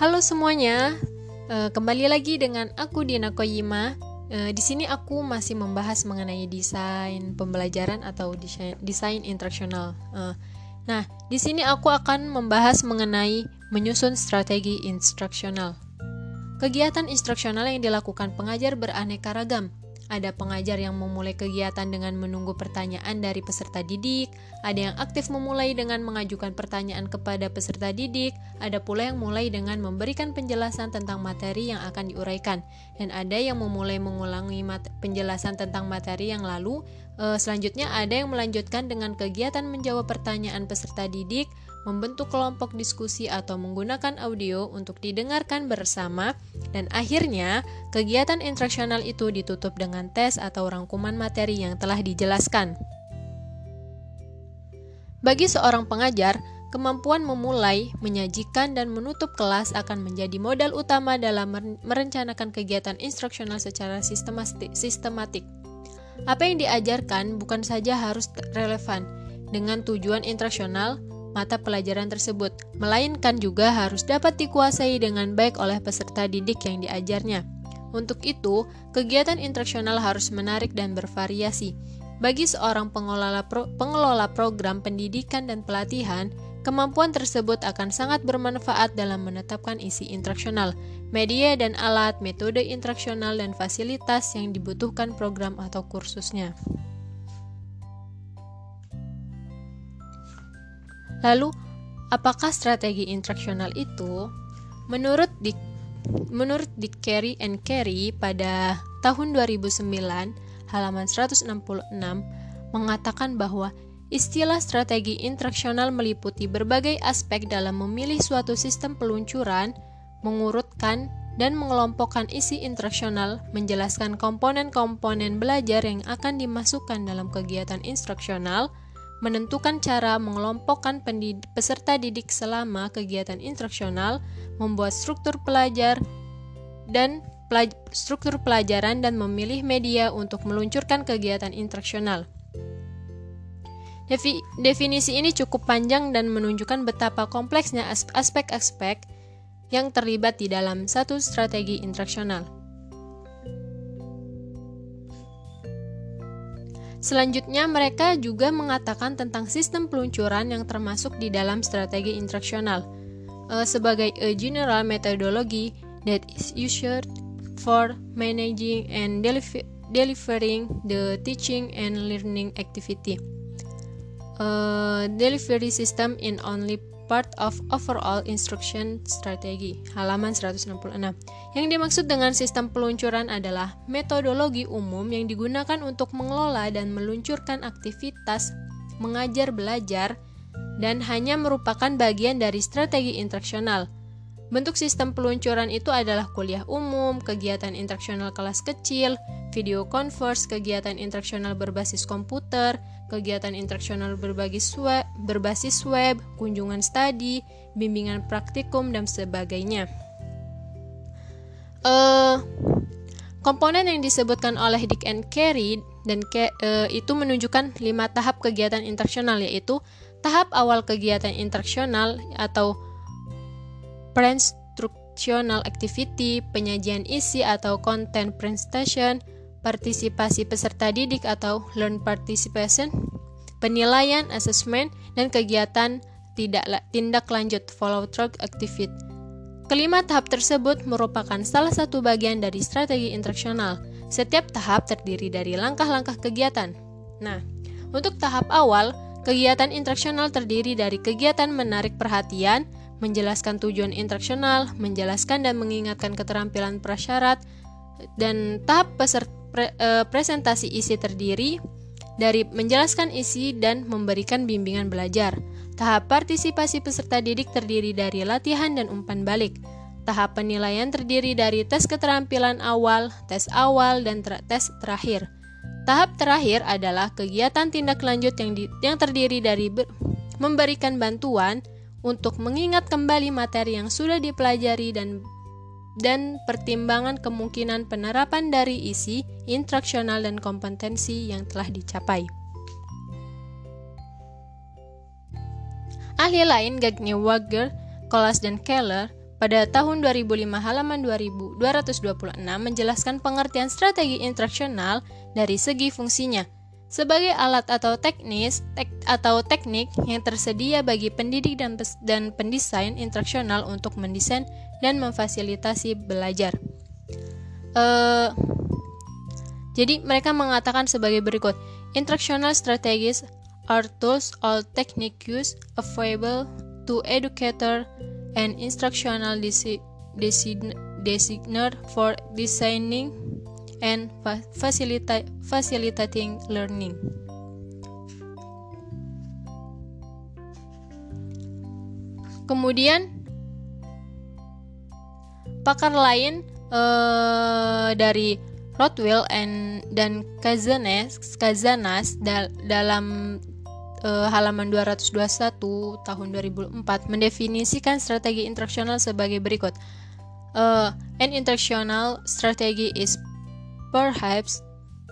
Halo semuanya, uh, kembali lagi dengan aku Dina Koyima. Uh, di sini aku masih membahas mengenai desain pembelajaran atau desain, desain instruksional. Uh, nah, di sini aku akan membahas mengenai menyusun strategi instruksional. Kegiatan instruksional yang dilakukan pengajar beraneka ragam, ada pengajar yang memulai kegiatan dengan menunggu pertanyaan dari peserta didik, ada yang aktif memulai dengan mengajukan pertanyaan kepada peserta didik, ada pula yang mulai dengan memberikan penjelasan tentang materi yang akan diuraikan, dan ada yang memulai mengulangi penjelasan tentang materi yang lalu. E, selanjutnya ada yang melanjutkan dengan kegiatan menjawab pertanyaan peserta didik, membentuk kelompok diskusi atau menggunakan audio untuk didengarkan bersama, dan akhirnya kegiatan instruksional itu ditutup dengan tes atau rangkuman materi yang telah dijelaskan. Bagi seorang pengajar, kemampuan memulai, menyajikan, dan menutup kelas akan menjadi modal utama dalam merencanakan kegiatan instruksional secara sistematik. Apa yang diajarkan bukan saja harus relevan dengan tujuan instruksional, mata pelajaran tersebut, melainkan juga harus dapat dikuasai dengan baik oleh peserta didik yang diajarnya. Untuk itu, kegiatan instruksional harus menarik dan bervariasi. Bagi seorang pengelola, pro, pengelola program pendidikan dan pelatihan, kemampuan tersebut akan sangat bermanfaat dalam menetapkan isi instruksional, media dan alat, metode instruksional, dan fasilitas yang dibutuhkan program atau kursusnya. Lalu, apakah strategi instruksional itu? Menurut Dick, menurut Dick Carey and Carey pada tahun 2009, halaman 166, mengatakan bahwa Istilah strategi instruksional meliputi berbagai aspek dalam memilih suatu sistem peluncuran, mengurutkan, dan mengelompokkan isi instruksional, menjelaskan komponen-komponen belajar yang akan dimasukkan dalam kegiatan instruksional, menentukan cara mengelompokkan peserta didik selama kegiatan instruksional, membuat struktur pelajar dan pelaj struktur pelajaran dan memilih media untuk meluncurkan kegiatan instruksional. Defi definisi ini cukup panjang dan menunjukkan betapa kompleksnya aspek-aspek yang terlibat di dalam satu strategi instruksional. Selanjutnya, mereka juga mengatakan tentang sistem peluncuran yang termasuk di dalam strategi instruksional uh, sebagai a general methodology that is used for managing and delivering the teaching and learning activity. Uh, delivery system in only part of overall instruction strategy, halaman 166. Yang dimaksud dengan sistem peluncuran adalah metodologi umum yang digunakan untuk mengelola dan meluncurkan aktivitas mengajar belajar dan hanya merupakan bagian dari strategi instruksional. Bentuk sistem peluncuran itu adalah kuliah umum, kegiatan instruksional kelas kecil, video converse, kegiatan instruksional berbasis komputer, kegiatan instruksional berbasis web, berbasis web, kunjungan studi, bimbingan praktikum, dan sebagainya. Uh, komponen yang disebutkan oleh Dick and Carey dan ke, uh, itu menunjukkan lima tahap kegiatan instruksional yaitu tahap awal kegiatan instruksional atau pre-instructional activity, penyajian isi atau content presentation, partisipasi peserta didik atau learn participation, penilaian, assessment, dan kegiatan tidak tindak lanjut follow through activity. Kelima tahap tersebut merupakan salah satu bagian dari strategi instruksional. Setiap tahap terdiri dari langkah-langkah kegiatan. Nah, untuk tahap awal, kegiatan instruksional terdiri dari kegiatan menarik perhatian, menjelaskan tujuan instruksional, menjelaskan dan mengingatkan keterampilan prasyarat, dan tahap peserta, pre, e, presentasi isi terdiri dari menjelaskan isi dan memberikan bimbingan belajar. Tahap partisipasi peserta didik terdiri dari latihan dan umpan balik. Tahap penilaian terdiri dari tes keterampilan awal, tes awal, dan ter tes terakhir. Tahap terakhir adalah kegiatan tindak lanjut yang, di, yang terdiri dari memberikan bantuan, untuk mengingat kembali materi yang sudah dipelajari dan dan pertimbangan kemungkinan penerapan dari isi, instruksional dan kompetensi yang telah dicapai. Ahli lain Gagne Wager, Kolas dan Keller pada tahun 2005 halaman 2226 menjelaskan pengertian strategi instruksional dari segi fungsinya sebagai alat atau teknis tek, atau teknik yang tersedia bagi pendidik dan, dan pendesain instruksional untuk mendesain dan memfasilitasi belajar. Uh, jadi mereka mengatakan sebagai berikut: instructional strategies are tools or techniques available to educator and instructional designer for designing and facilita facilitating learning. Kemudian pakar lain uh, dari Rothwell and dan Kazanes, Kazanas dal dalam uh, halaman 221 tahun 2004 mendefinisikan strategi instruksional sebagai berikut. Uh, an instructional strategy is perhaps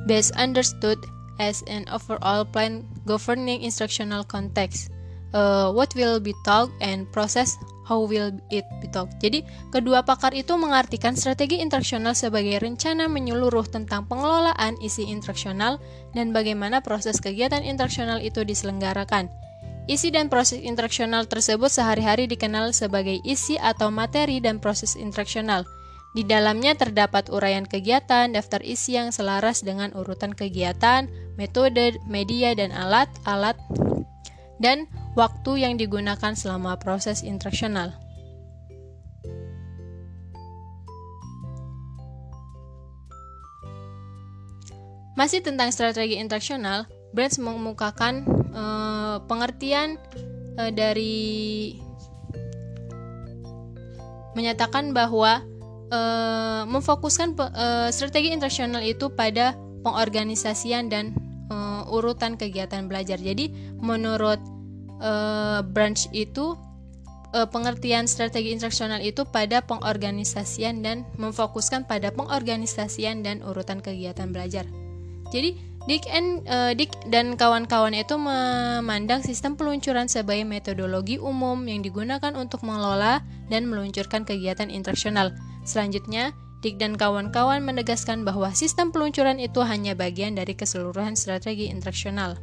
best understood as an overall plan governing instructional context. Uh, what will be taught and process how will it be taught. Jadi, kedua pakar itu mengartikan strategi instruksional sebagai rencana menyeluruh tentang pengelolaan isi instruksional dan bagaimana proses kegiatan instruksional itu diselenggarakan. Isi dan proses instruksional tersebut sehari-hari dikenal sebagai isi atau materi dan proses instruksional. Di dalamnya terdapat uraian kegiatan, daftar isi yang selaras dengan urutan kegiatan, metode, media, dan alat-alat, dan waktu yang digunakan selama proses instruksional. Masih tentang strategi instruksional, Brands mengemukakan uh, pengertian uh, dari menyatakan bahwa uh, memfokuskan uh, strategi instruksional itu pada pengorganisasian dan uh, urutan kegiatan belajar. Jadi menurut uh, branch itu uh, pengertian strategi instruksional itu pada pengorganisasian dan memfokuskan pada pengorganisasian dan urutan kegiatan belajar. Jadi Dick, and, uh, Dick dan kawan-kawan itu memandang sistem peluncuran sebagai metodologi umum yang digunakan untuk mengelola dan meluncurkan kegiatan instruksional. Selanjutnya, Dick dan kawan-kawan menegaskan bahwa sistem peluncuran itu hanya bagian dari keseluruhan strategi instruksional.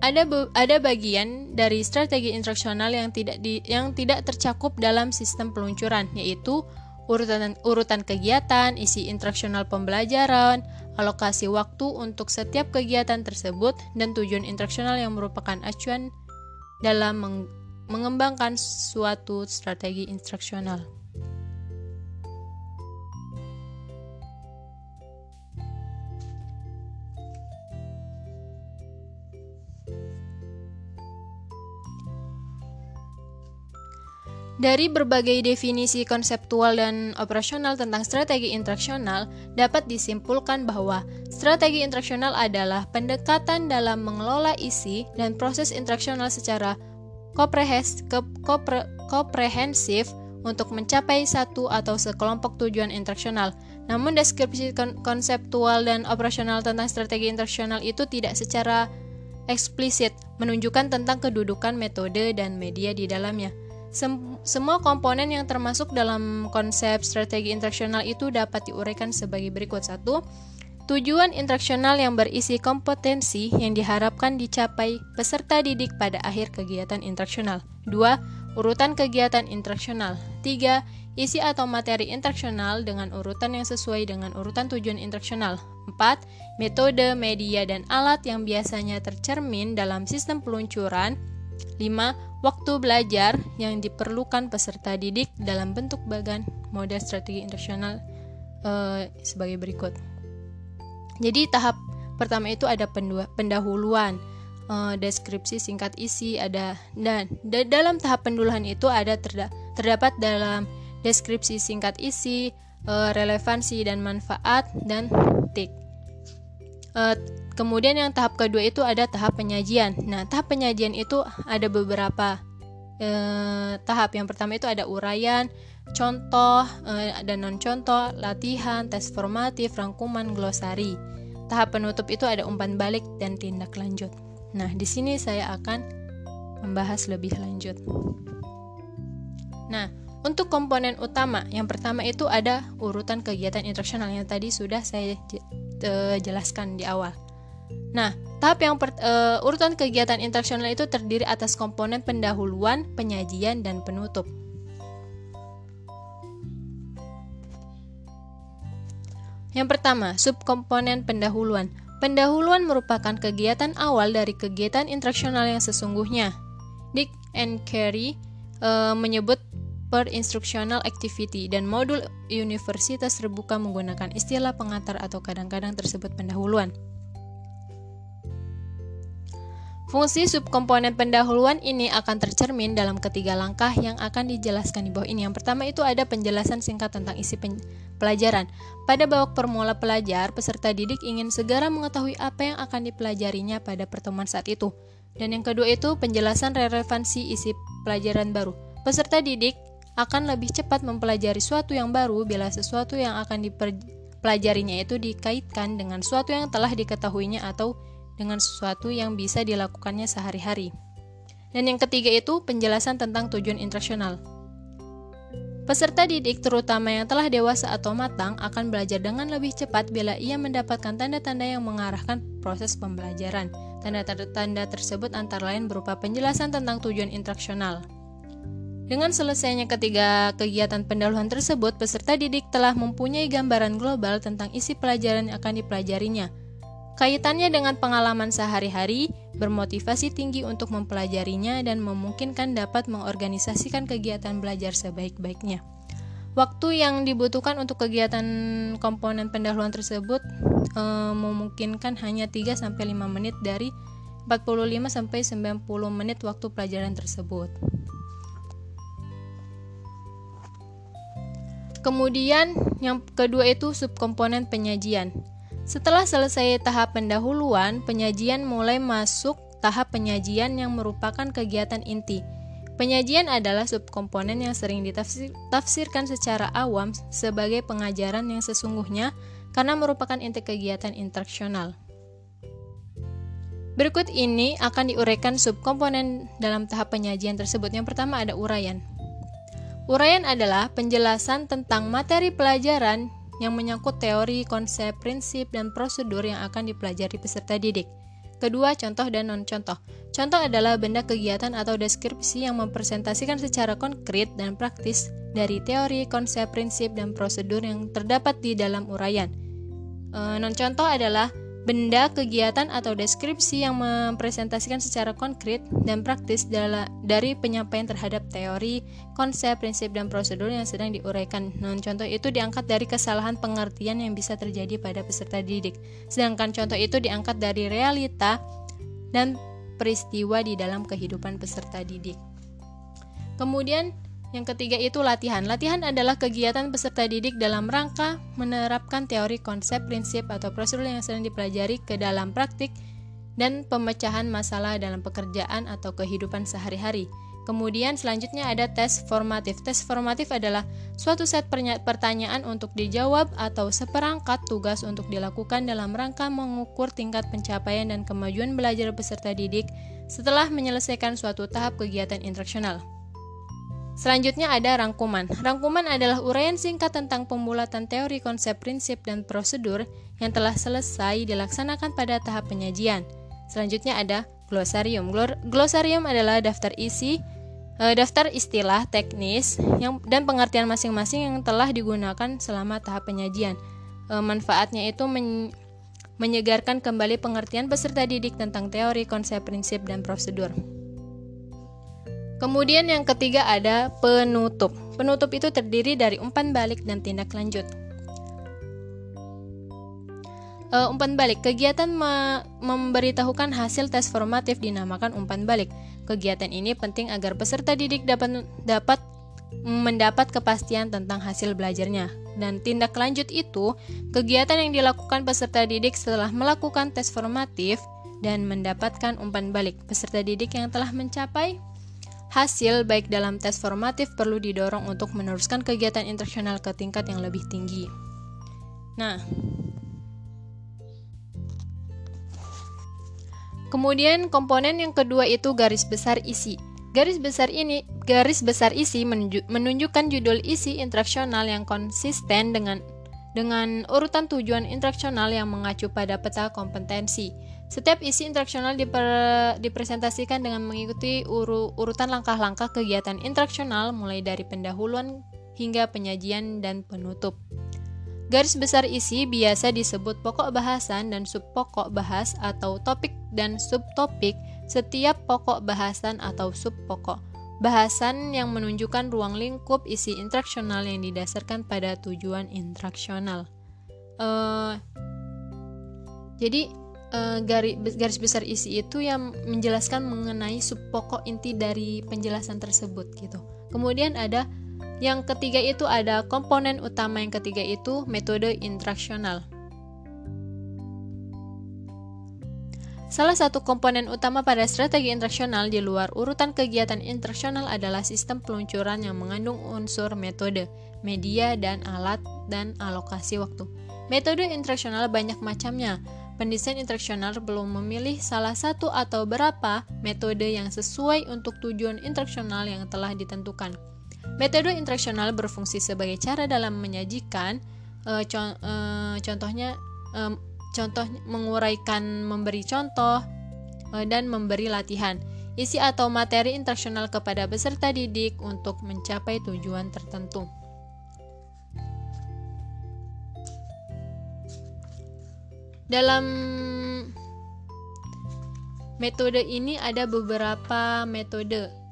Ada ada bagian dari strategi instruksional yang tidak di, yang tidak tercakup dalam sistem peluncuran, yaitu urutan, urutan kegiatan, isi instruksional pembelajaran, alokasi waktu untuk setiap kegiatan tersebut, dan tujuan instruksional yang merupakan acuan dalam meng mengembangkan suatu strategi instruksional. Dari berbagai definisi konseptual dan operasional tentang strategi instruksional, dapat disimpulkan bahwa strategi instruksional adalah pendekatan dalam mengelola isi dan proses instruksional secara komprehensif untuk mencapai satu atau sekelompok tujuan instruksional. Namun deskripsi konseptual dan operasional tentang strategi instruksional itu tidak secara eksplisit menunjukkan tentang kedudukan metode dan media di dalamnya. Sem semua komponen yang termasuk dalam konsep strategi instruksional itu dapat diuraikan sebagai berikut. Satu, tujuan instruksional yang berisi kompetensi yang diharapkan dicapai peserta didik pada akhir kegiatan instruksional. Dua, urutan kegiatan instruksional. Tiga, isi atau materi instruksional dengan urutan yang sesuai dengan urutan tujuan instruksional. 4. Metode, media, dan alat yang biasanya tercermin dalam sistem peluncuran 5. Waktu belajar yang diperlukan peserta didik dalam bentuk bagan model strategi internasional uh, sebagai berikut. Jadi tahap pertama itu ada pendahuluan, uh, deskripsi singkat isi ada dan da dalam tahap pendahuluan itu ada terda terdapat dalam deskripsi singkat isi, uh, relevansi dan manfaat dan tik. Uh, Kemudian yang tahap kedua itu ada tahap penyajian. Nah, tahap penyajian itu ada beberapa eh, tahap. Yang pertama itu ada uraian, contoh, eh, ada non contoh, latihan, tes formatif, rangkuman, glosari. Tahap penutup itu ada umpan balik dan tindak lanjut. Nah, di sini saya akan membahas lebih lanjut. Nah, untuk komponen utama, yang pertama itu ada urutan kegiatan instruksional yang tadi sudah saya jelaskan di awal. Nah, tahap yang per, uh, urutan kegiatan instruksional itu terdiri atas komponen pendahuluan, penyajian, dan penutup. Yang pertama, subkomponen pendahuluan. Pendahuluan merupakan kegiatan awal dari kegiatan instruksional yang sesungguhnya. Dick and Carey uh, menyebut per instructional activity dan modul universitas terbuka menggunakan istilah pengantar atau kadang-kadang tersebut pendahuluan. Fungsi subkomponen pendahuluan ini akan tercermin dalam ketiga langkah yang akan dijelaskan di bawah ini. Yang pertama itu ada penjelasan singkat tentang isi pelajaran. Pada babak permula pelajar, peserta didik ingin segera mengetahui apa yang akan dipelajarinya pada pertemuan saat itu. Dan yang kedua itu penjelasan relevansi isi pelajaran baru. Peserta didik akan lebih cepat mempelajari suatu yang baru bila sesuatu yang akan dipelajarinya itu dikaitkan dengan sesuatu yang telah diketahuinya atau dengan sesuatu yang bisa dilakukannya sehari-hari. Dan yang ketiga itu penjelasan tentang tujuan instruksional. Peserta didik, terutama yang telah dewasa atau matang, akan belajar dengan lebih cepat bila ia mendapatkan tanda-tanda yang mengarahkan proses pembelajaran. Tanda-tanda tersebut antara lain berupa penjelasan tentang tujuan instruksional, dengan selesainya ketiga kegiatan pendahuluan tersebut, peserta didik telah mempunyai gambaran global tentang isi pelajaran yang akan dipelajarinya. Kaitannya dengan pengalaman sehari-hari, bermotivasi tinggi untuk mempelajarinya dan memungkinkan dapat mengorganisasikan kegiatan belajar sebaik-baiknya. Waktu yang dibutuhkan untuk kegiatan komponen pendahuluan tersebut e, memungkinkan hanya 3 5 menit dari 45 90 menit waktu pelajaran tersebut. Kemudian yang kedua itu subkomponen penyajian. Setelah selesai tahap pendahuluan, penyajian mulai masuk tahap penyajian yang merupakan kegiatan inti. Penyajian adalah subkomponen yang sering ditafsirkan secara awam sebagai pengajaran yang sesungguhnya karena merupakan inti kegiatan instruksional. Berikut ini akan diuraikan subkomponen dalam tahap penyajian tersebut. Yang pertama ada uraian. Uraian adalah penjelasan tentang materi pelajaran yang menyangkut teori, konsep, prinsip, dan prosedur yang akan dipelajari peserta didik. Kedua, contoh dan non-contoh. Contoh adalah benda kegiatan atau deskripsi yang mempresentasikan secara konkret dan praktis dari teori, konsep, prinsip, dan prosedur yang terdapat di dalam uraian. E, non-contoh adalah benda, kegiatan, atau deskripsi yang mempresentasikan secara konkret dan praktis dari penyampaian terhadap teori, konsep, prinsip, dan prosedur yang sedang diuraikan. Non contoh itu diangkat dari kesalahan pengertian yang bisa terjadi pada peserta didik, sedangkan contoh itu diangkat dari realita dan peristiwa di dalam kehidupan peserta didik. Kemudian yang ketiga itu latihan. Latihan adalah kegiatan peserta didik dalam rangka menerapkan teori, konsep, prinsip, atau prosedur yang sedang dipelajari ke dalam praktik dan pemecahan masalah dalam pekerjaan atau kehidupan sehari-hari. Kemudian selanjutnya ada tes formatif. Tes formatif adalah suatu set pertanyaan untuk dijawab atau seperangkat tugas untuk dilakukan dalam rangka mengukur tingkat pencapaian dan kemajuan belajar peserta didik setelah menyelesaikan suatu tahap kegiatan instruksional. Selanjutnya ada rangkuman. Rangkuman adalah uraian singkat tentang pembulatan teori, konsep, prinsip, dan prosedur yang telah selesai dilaksanakan pada tahap penyajian. Selanjutnya ada glosarium. Glosarium adalah daftar isi e, daftar istilah teknis yang dan pengertian masing-masing yang telah digunakan selama tahap penyajian. E, manfaatnya itu men, menyegarkan kembali pengertian peserta didik tentang teori, konsep, prinsip, dan prosedur. Kemudian yang ketiga ada penutup. Penutup itu terdiri dari umpan balik dan tindak lanjut. Uh, umpan balik kegiatan me memberitahukan hasil tes formatif dinamakan umpan balik. Kegiatan ini penting agar peserta didik dapat dapat mendapat kepastian tentang hasil belajarnya. Dan tindak lanjut itu kegiatan yang dilakukan peserta didik setelah melakukan tes formatif dan mendapatkan umpan balik. Peserta didik yang telah mencapai Hasil baik dalam tes formatif perlu didorong untuk meneruskan kegiatan instruksional ke tingkat yang lebih tinggi. Nah, Kemudian komponen yang kedua itu garis besar isi. Garis besar ini, garis besar isi menunjukkan judul isi interaksional yang konsisten dengan dengan urutan tujuan interaksional yang mengacu pada peta kompetensi. Setiap isi interaksional diper, dipresentasikan dengan mengikuti uru, urutan langkah-langkah kegiatan interaksional mulai dari pendahuluan hingga penyajian dan penutup. Garis besar isi biasa disebut pokok bahasan dan subpokok bahas atau topik dan subtopik setiap pokok bahasan atau subpokok. Bahasan yang menunjukkan ruang lingkup isi interaksional yang didasarkan pada tujuan interaksional. Uh, jadi garis, garis besar isi itu yang menjelaskan mengenai subpokok inti dari penjelasan tersebut gitu. Kemudian ada yang ketiga itu ada komponen utama yang ketiga itu metode interaksional. Salah satu komponen utama pada strategi interaksional di luar urutan kegiatan interaksional adalah sistem peluncuran yang mengandung unsur metode, media, dan alat, dan alokasi waktu. Metode interaksional banyak macamnya. Pendesain interaksional belum memilih salah satu atau beberapa metode yang sesuai untuk tujuan interaksional yang telah ditentukan. Metode interaksional berfungsi sebagai cara dalam menyajikan uh, con uh, contohnya um, contoh menguraikan memberi contoh uh, dan memberi latihan isi atau materi interaksional kepada peserta didik untuk mencapai tujuan tertentu. Dalam metode ini ada beberapa metode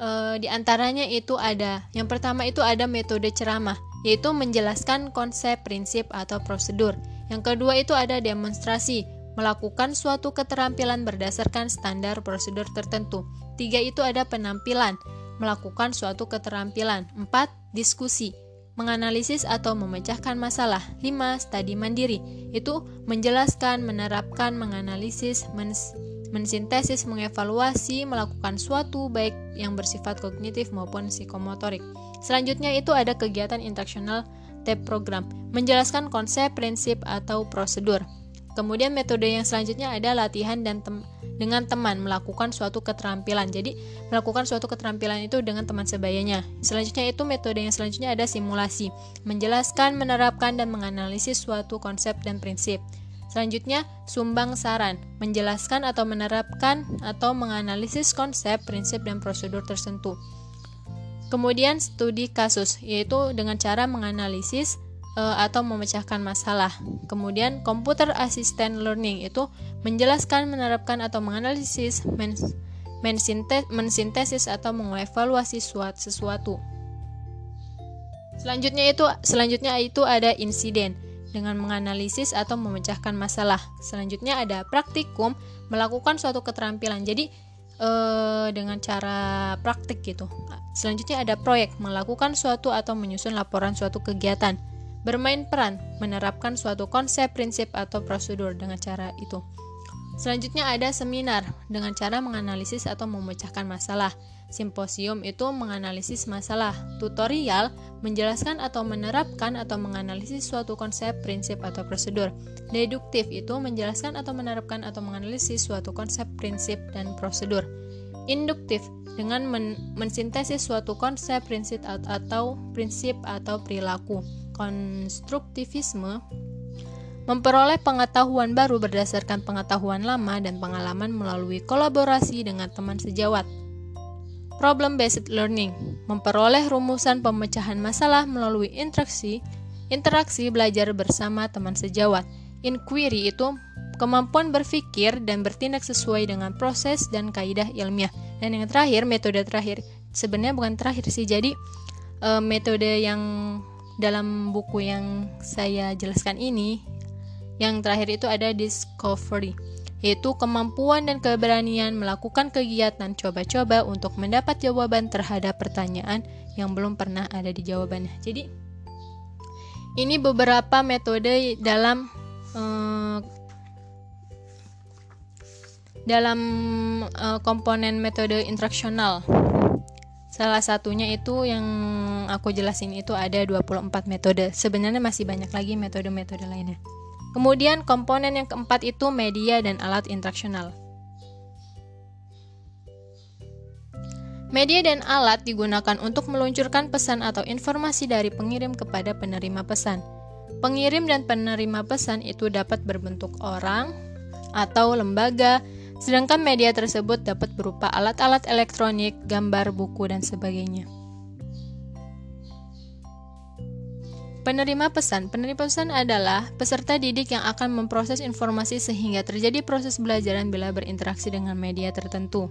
E, di antaranya itu ada yang pertama itu ada metode ceramah, yaitu menjelaskan konsep, prinsip atau prosedur. Yang kedua itu ada demonstrasi, melakukan suatu keterampilan berdasarkan standar prosedur tertentu. Tiga itu ada penampilan, melakukan suatu keterampilan. Empat, diskusi, menganalisis atau memecahkan masalah. Lima, studi mandiri, itu menjelaskan, menerapkan, menganalisis, mens mensintesis, mengevaluasi, melakukan suatu baik yang bersifat kognitif maupun psikomotorik. Selanjutnya itu ada kegiatan interaksional TAP program, menjelaskan konsep, prinsip, atau prosedur. Kemudian metode yang selanjutnya ada latihan dan tem dengan teman melakukan suatu keterampilan. Jadi, melakukan suatu keterampilan itu dengan teman sebayanya. Selanjutnya itu metode yang selanjutnya ada simulasi, menjelaskan, menerapkan dan menganalisis suatu konsep dan prinsip. Selanjutnya, sumbang saran, menjelaskan atau menerapkan atau menganalisis konsep, prinsip, dan prosedur tertentu. Kemudian, studi kasus, yaitu dengan cara menganalisis atau memecahkan masalah. Kemudian, computer assistant learning itu menjelaskan, menerapkan atau menganalisis, men mensintesis atau mengevaluasi sesuatu. Selanjutnya itu selanjutnya itu ada insiden dengan menganalisis atau memecahkan masalah. Selanjutnya ada praktikum, melakukan suatu keterampilan. Jadi eh, dengan cara praktik gitu. Selanjutnya ada proyek, melakukan suatu atau menyusun laporan suatu kegiatan. Bermain peran, menerapkan suatu konsep, prinsip atau prosedur dengan cara itu. Selanjutnya ada seminar dengan cara menganalisis atau memecahkan masalah. Simposium itu menganalisis masalah. Tutorial menjelaskan atau menerapkan atau menganalisis suatu konsep, prinsip atau prosedur. Deduktif itu menjelaskan atau menerapkan atau menganalisis suatu konsep, prinsip dan prosedur. Induktif dengan men mensintesis suatu konsep, prinsip atau prinsip atau perilaku. Konstruktivisme memperoleh pengetahuan baru berdasarkan pengetahuan lama dan pengalaman melalui kolaborasi dengan teman sejawat. Problem based learning memperoleh rumusan pemecahan masalah melalui interaksi, interaksi belajar bersama teman sejawat. Inquiry itu kemampuan berpikir dan bertindak sesuai dengan proses dan kaidah ilmiah. Dan yang terakhir, metode terakhir sebenarnya bukan terakhir sih. Jadi e, metode yang dalam buku yang saya jelaskan ini yang terakhir itu ada discovery, yaitu kemampuan dan keberanian melakukan kegiatan coba-coba untuk mendapat jawaban terhadap pertanyaan yang belum pernah ada di jawabannya. Jadi, ini beberapa metode dalam uh, dalam uh, komponen metode interaksional. Salah satunya itu yang aku jelasin itu ada 24 metode. Sebenarnya masih banyak lagi metode-metode lainnya. Kemudian komponen yang keempat itu media dan alat interaksional. Media dan alat digunakan untuk meluncurkan pesan atau informasi dari pengirim kepada penerima pesan. Pengirim dan penerima pesan itu dapat berbentuk orang atau lembaga, sedangkan media tersebut dapat berupa alat-alat elektronik, gambar, buku, dan sebagainya. Penerima pesan. Penerima pesan adalah peserta didik yang akan memproses informasi sehingga terjadi proses belajaran bila berinteraksi dengan media tertentu.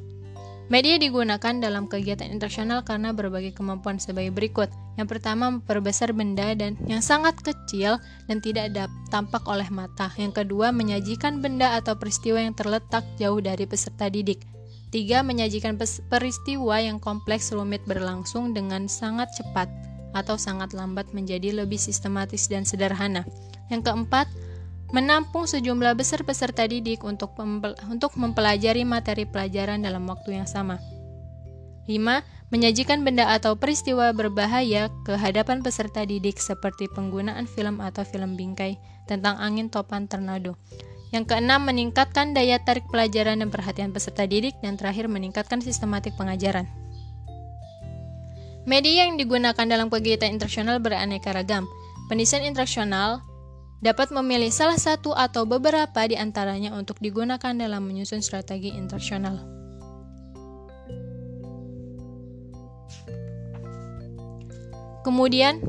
Media digunakan dalam kegiatan interaksional karena berbagai kemampuan sebagai berikut. Yang pertama, memperbesar benda dan yang sangat kecil dan tidak tampak oleh mata. Yang kedua, menyajikan benda atau peristiwa yang terletak jauh dari peserta didik. Tiga, menyajikan peristiwa yang kompleks rumit berlangsung dengan sangat cepat atau sangat lambat menjadi lebih sistematis dan sederhana. Yang keempat, menampung sejumlah besar peserta didik untuk, untuk mempelajari materi pelajaran dalam waktu yang sama. 5. Menyajikan benda atau peristiwa berbahaya ke hadapan peserta didik seperti penggunaan film atau film bingkai tentang angin topan tornado. Yang keenam, meningkatkan daya tarik pelajaran dan perhatian peserta didik dan terakhir meningkatkan sistematik pengajaran. Media yang digunakan dalam kegiatan interaksional beraneka ragam. Pendesain interaksional dapat memilih salah satu atau beberapa di antaranya untuk digunakan dalam menyusun strategi interaksional. Kemudian,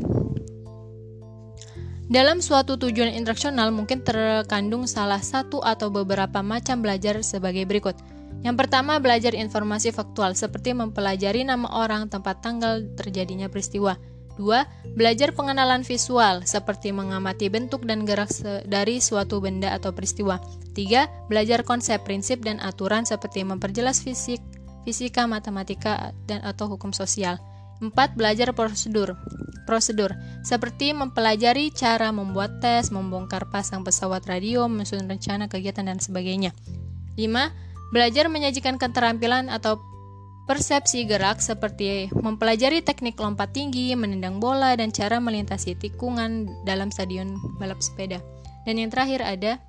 dalam suatu tujuan interaksional mungkin terkandung salah satu atau beberapa macam belajar sebagai berikut. Yang pertama, belajar informasi faktual seperti mempelajari nama orang, tempat tanggal terjadinya peristiwa. 2. Belajar pengenalan visual, seperti mengamati bentuk dan gerak dari suatu benda atau peristiwa. 3. Belajar konsep, prinsip, dan aturan seperti memperjelas fisik, fisika, matematika, dan atau hukum sosial. 4. Belajar prosedur. Prosedur seperti mempelajari cara membuat tes, membongkar pasang pesawat radio, menyusun rencana kegiatan dan sebagainya. 5. Belajar menyajikan keterampilan atau Persepsi gerak seperti mempelajari teknik lompat tinggi, menendang bola, dan cara melintasi tikungan dalam stadion balap sepeda. Dan yang terakhir ada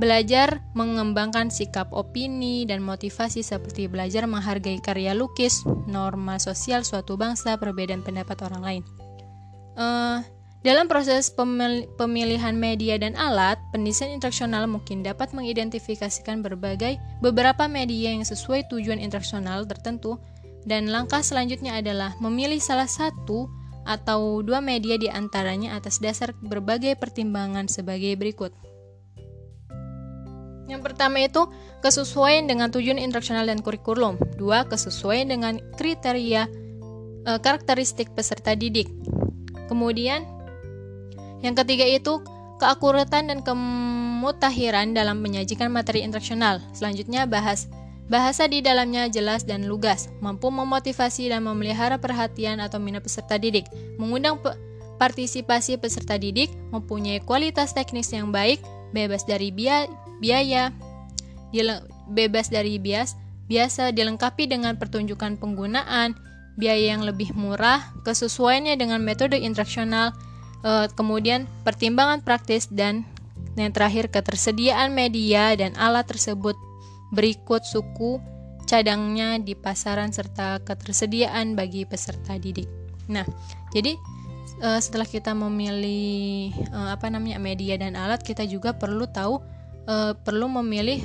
belajar mengembangkan sikap opini dan motivasi seperti belajar menghargai karya lukis, norma sosial suatu bangsa, perbedaan pendapat orang lain. Uh, dalam proses pemilihan media dan alat, pendesain interaksional mungkin dapat mengidentifikasikan berbagai beberapa media yang sesuai tujuan interaksional tertentu dan langkah selanjutnya adalah memilih salah satu atau dua media di antaranya atas dasar berbagai pertimbangan sebagai berikut. Yang pertama itu kesesuaian dengan tujuan interaksional dan kurikulum. Dua, kesesuaian dengan kriteria e, karakteristik peserta didik. Kemudian yang ketiga itu keakuratan dan kemutahiran dalam menyajikan materi interaksional. Selanjutnya bahas bahasa di dalamnya jelas dan lugas, mampu memotivasi dan memelihara perhatian atau minat peserta didik, mengundang pe partisipasi peserta didik, mempunyai kualitas teknis yang baik, bebas dari biaya, bebas dari bias, biasa dilengkapi dengan pertunjukan penggunaan, biaya yang lebih murah, kesesuaiannya dengan metode interaksional, uh, kemudian pertimbangan praktis dan yang terakhir ketersediaan media dan alat tersebut berikut suku cadangnya di pasaran serta ketersediaan bagi peserta didik. Nah, jadi uh, setelah kita memilih uh, apa namanya media dan alat, kita juga perlu tahu perlu memilih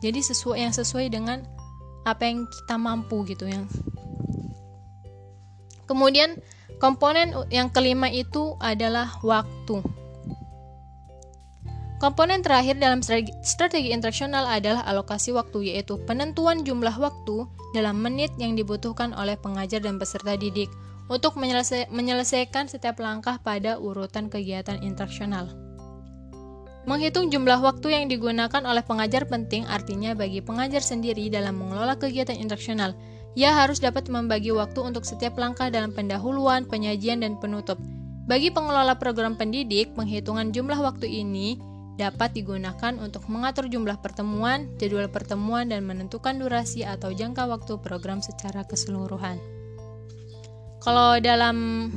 jadi sesuai yang sesuai dengan apa yang kita mampu gitu yang. Kemudian Komponen yang kelima itu adalah waktu. Komponen terakhir dalam strategi, interaksional adalah alokasi waktu, yaitu penentuan jumlah waktu dalam menit yang dibutuhkan oleh pengajar dan peserta didik untuk menyelesa menyelesaikan setiap langkah pada urutan kegiatan interaksional. Menghitung jumlah waktu yang digunakan oleh pengajar penting artinya bagi pengajar sendiri dalam mengelola kegiatan interaksional ia harus dapat membagi waktu untuk setiap langkah dalam pendahuluan, penyajian, dan penutup. Bagi pengelola program pendidik, penghitungan jumlah waktu ini dapat digunakan untuk mengatur jumlah pertemuan, jadwal pertemuan, dan menentukan durasi atau jangka waktu program secara keseluruhan. Kalau dalam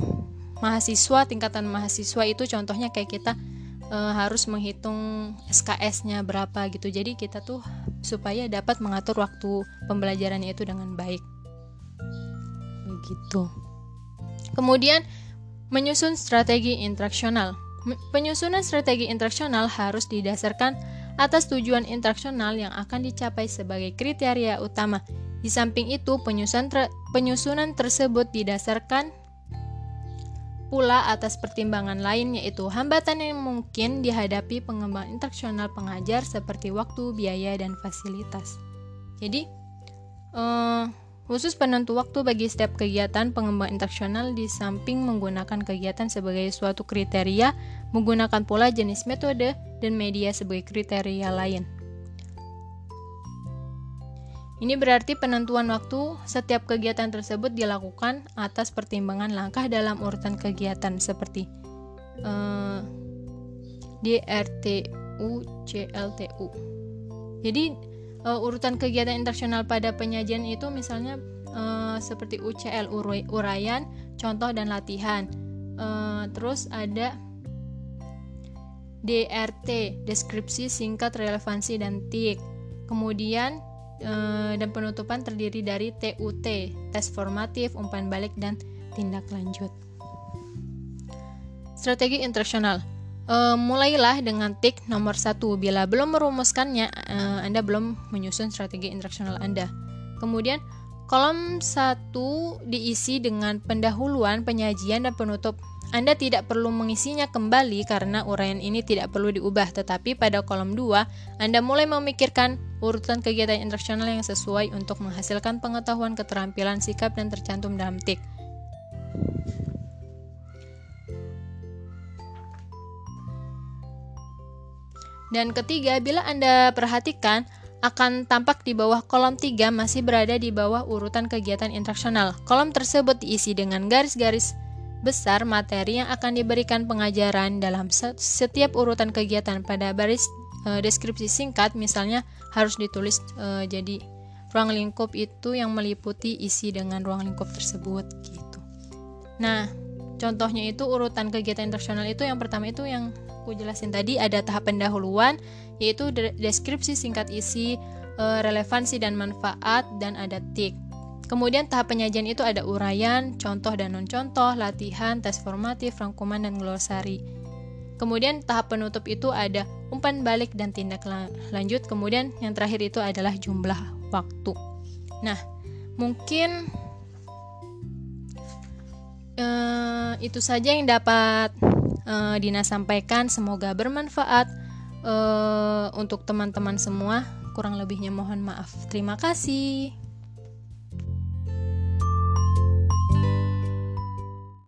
mahasiswa, tingkatan mahasiswa itu contohnya kayak kita e, harus menghitung SKS-nya berapa gitu. Jadi kita tuh supaya dapat mengatur waktu pembelajarannya itu dengan baik. Begitu. Kemudian menyusun strategi interaksional. Penyusunan strategi interaksional harus didasarkan atas tujuan interaksional yang akan dicapai sebagai kriteria utama. Di samping itu, penyusunan, penyusunan tersebut didasarkan pula atas pertimbangan lain yaitu hambatan yang mungkin dihadapi pengembang interaksional pengajar seperti waktu, biaya, dan fasilitas. Jadi, eh, khusus penentu waktu bagi setiap kegiatan pengembang interaksional di samping menggunakan kegiatan sebagai suatu kriteria, menggunakan pula jenis metode dan media sebagai kriteria lain. Ini berarti penentuan waktu setiap kegiatan tersebut dilakukan atas pertimbangan langkah dalam urutan kegiatan seperti uh, eh, DRTU, CLTU. Jadi uh, urutan kegiatan internasional pada penyajian itu misalnya uh, seperti UCL uraian, contoh dan latihan. Uh, terus ada DRT, deskripsi singkat relevansi dan TIK. Kemudian dan penutupan terdiri dari TUT, tes formatif, umpan balik, dan tindak lanjut. Strategi interaksional e, mulailah dengan tik nomor satu. Bila belum merumuskannya, e, Anda belum menyusun strategi interaksional Anda. Kemudian, kolom satu diisi dengan pendahuluan, penyajian, dan penutup. Anda tidak perlu mengisinya kembali karena uraian ini tidak perlu diubah, tetapi pada kolom 2, Anda mulai memikirkan urutan kegiatan interaksional yang sesuai untuk menghasilkan pengetahuan keterampilan sikap dan tercantum dalam TIK. Dan ketiga, bila Anda perhatikan, akan tampak di bawah kolom 3 masih berada di bawah urutan kegiatan interaksional. Kolom tersebut diisi dengan garis-garis besar materi yang akan diberikan pengajaran dalam setiap urutan kegiatan pada baris e, deskripsi singkat misalnya harus ditulis e, jadi ruang lingkup itu yang meliputi isi dengan ruang lingkup tersebut gitu. Nah, contohnya itu urutan kegiatan internasional itu yang pertama itu yang aku jelasin tadi ada tahap pendahuluan yaitu deskripsi singkat isi, e, relevansi dan manfaat dan ada tik. Kemudian tahap penyajian itu ada uraian, contoh dan non-contoh, latihan, tes formatif, rangkuman, dan glosari. Kemudian tahap penutup itu ada umpan balik dan tindak lanjut. Kemudian yang terakhir itu adalah jumlah waktu. Nah, mungkin uh, itu saja yang dapat uh, Dina sampaikan. Semoga bermanfaat uh, untuk teman-teman semua. Kurang lebihnya mohon maaf. Terima kasih.